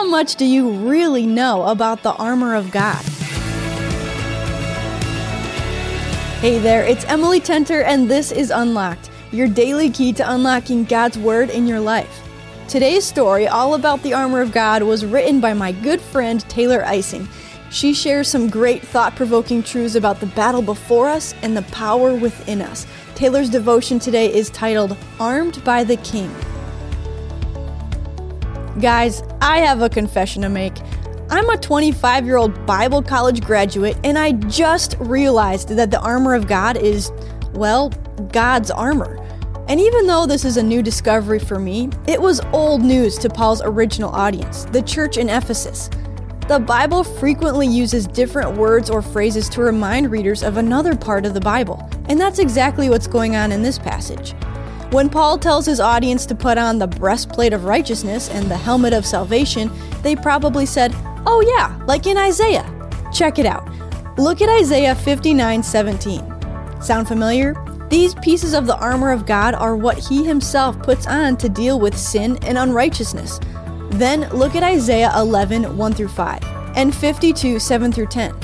how much do you really know about the armor of God? Hey there, it's Emily Tenter, and this is Unlocked, your daily key to unlocking God's Word in your life. Today's story, all about the armor of God, was written by my good friend Taylor Ising. She shares some great thought provoking truths about the battle before us and the power within us. Taylor's devotion today is titled Armed by the King. Guys, I have a confession to make. I'm a 25 year old Bible college graduate, and I just realized that the armor of God is, well, God's armor. And even though this is a new discovery for me, it was old news to Paul's original audience, the church in Ephesus. The Bible frequently uses different words or phrases to remind readers of another part of the Bible, and that's exactly what's going on in this passage. When Paul tells his audience to put on the breastplate of righteousness and the helmet of salvation, they probably said, Oh, yeah, like in Isaiah. Check it out. Look at Isaiah 59 17. Sound familiar? These pieces of the armor of God are what he himself puts on to deal with sin and unrighteousness. Then look at Isaiah 11 1 through 5 and 52 7 through 10.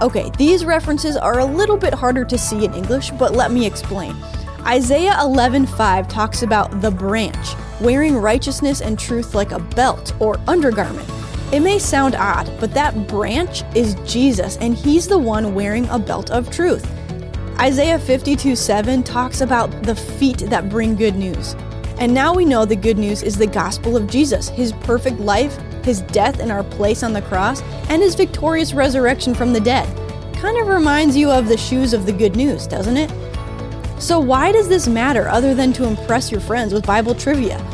Okay, these references are a little bit harder to see in English, but let me explain. Isaiah 11:5 talks about the branch, wearing righteousness and truth like a belt or undergarment. It may sound odd, but that branch is Jesus, and he's the one wearing a belt of truth. Isaiah 52 7 talks about the feet that bring good news. And now we know the good news is the gospel of Jesus, his perfect life, his death in our place on the cross, and his victorious resurrection from the dead. Kind of reminds you of the shoes of the good news, doesn't it? So, why does this matter other than to impress your friends with Bible trivia?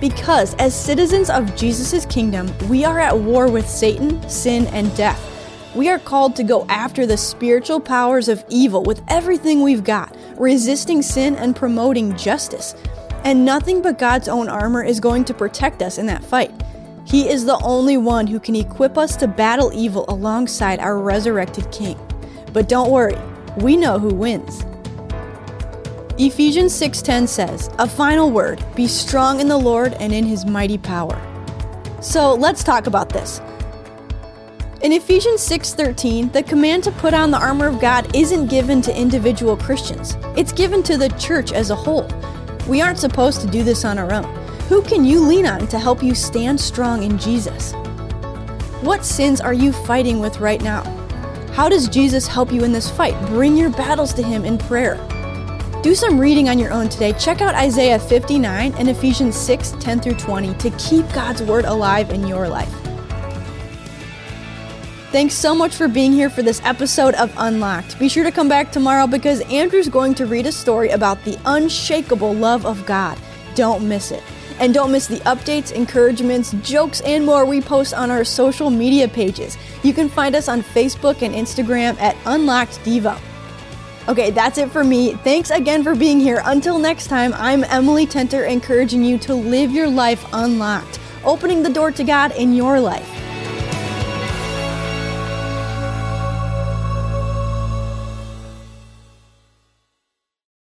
Because as citizens of Jesus' kingdom, we are at war with Satan, sin, and death. We are called to go after the spiritual powers of evil with everything we've got, resisting sin and promoting justice. And nothing but God's own armor is going to protect us in that fight. He is the only one who can equip us to battle evil alongside our resurrected King. But don't worry, we know who wins. Ephesians 6:10 says, "A final word: Be strong in the Lord and in his mighty power." So, let's talk about this. In Ephesians 6:13, the command to put on the armor of God isn't given to individual Christians. It's given to the church as a whole. We aren't supposed to do this on our own. Who can you lean on to help you stand strong in Jesus? What sins are you fighting with right now? How does Jesus help you in this fight? Bring your battles to him in prayer. Do some reading on your own today. Check out Isaiah 59 and Ephesians 6 10 through 20 to keep God's Word alive in your life. Thanks so much for being here for this episode of Unlocked. Be sure to come back tomorrow because Andrew's going to read a story about the unshakable love of God. Don't miss it. And don't miss the updates, encouragements, jokes, and more we post on our social media pages. You can find us on Facebook and Instagram at Unlocked Devo. Okay, that's it for me. Thanks again for being here. Until next time, I'm Emily Tenter, encouraging you to live your life unlocked, opening the door to God in your life.